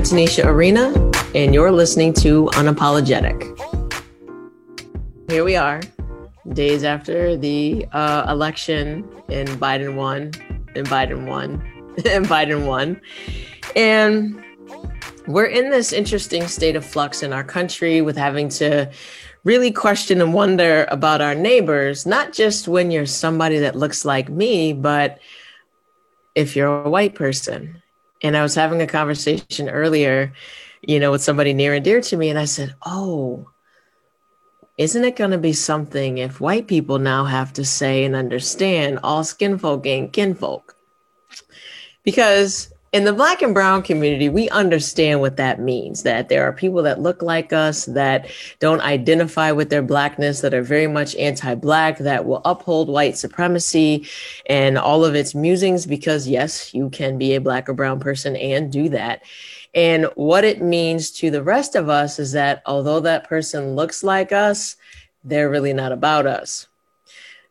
I'm Tanisha Arena, and you're listening to Unapologetic. Here we are, days after the uh, election, and Biden won, and Biden won, and Biden won. And we're in this interesting state of flux in our country with having to really question and wonder about our neighbors, not just when you're somebody that looks like me, but if you're a white person. And I was having a conversation earlier, you know, with somebody near and dear to me, and I said, Oh, isn't it going to be something if white people now have to say and understand all skin folk ain't kinfolk? Because in the black and brown community, we understand what that means that there are people that look like us, that don't identify with their blackness, that are very much anti black, that will uphold white supremacy and all of its musings, because yes, you can be a black or brown person and do that. And what it means to the rest of us is that although that person looks like us, they're really not about us.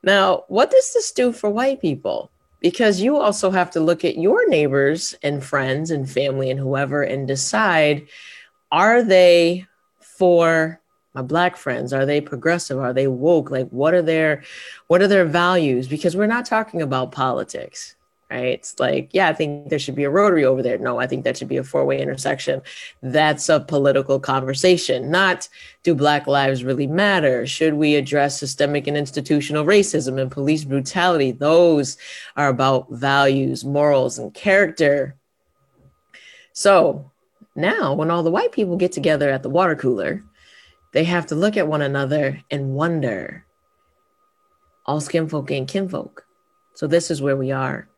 Now, what does this do for white people? Because you also have to look at your neighbors and friends and family and whoever and decide are they for my black friends? Are they progressive? Are they woke? Like what are their what are their values? Because we're not talking about politics right? It's like, yeah, I think there should be a rotary over there. No, I think that should be a four way intersection. That's a political conversation, not do Black lives really matter? Should we address systemic and institutional racism and police brutality? Those are about values, morals, and character. So now, when all the white people get together at the water cooler, they have to look at one another and wonder all skin folk ain't kinfolk. So this is where we are.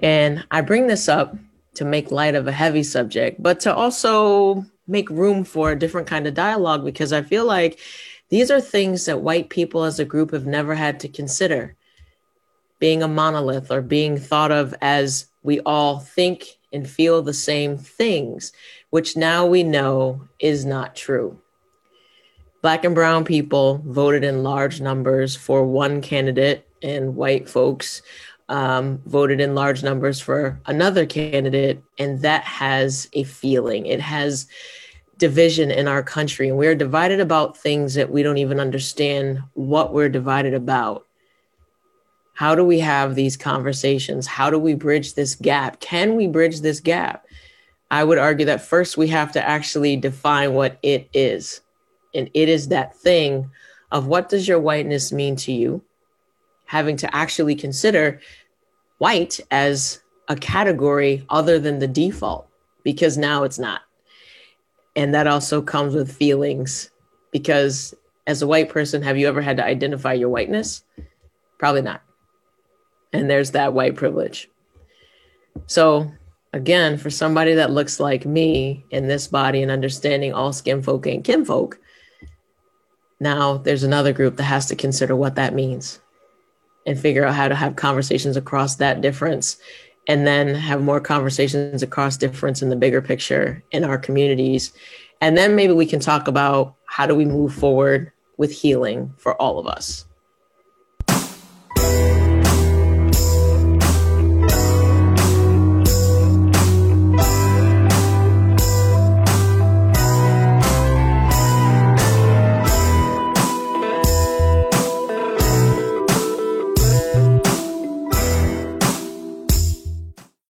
And I bring this up to make light of a heavy subject, but to also make room for a different kind of dialogue because I feel like these are things that white people as a group have never had to consider. Being a monolith or being thought of as we all think and feel the same things, which now we know is not true. Black and brown people voted in large numbers for one candidate, and white folks um, voted in large numbers for another candidate, and that has a feeling. It has division in our country, and we're divided about things that we don't even understand what we're divided about. How do we have these conversations? How do we bridge this gap? Can we bridge this gap? I would argue that first we have to actually define what it is. And it is that thing of what does your whiteness mean to you? Having to actually consider white as a category other than the default because now it's not. And that also comes with feelings because as a white person, have you ever had to identify your whiteness? Probably not. And there's that white privilege. So, again, for somebody that looks like me in this body and understanding all skin folk and kinfolk, now there's another group that has to consider what that means and figure out how to have conversations across that difference and then have more conversations across difference in the bigger picture in our communities. And then maybe we can talk about how do we move forward with healing for all of us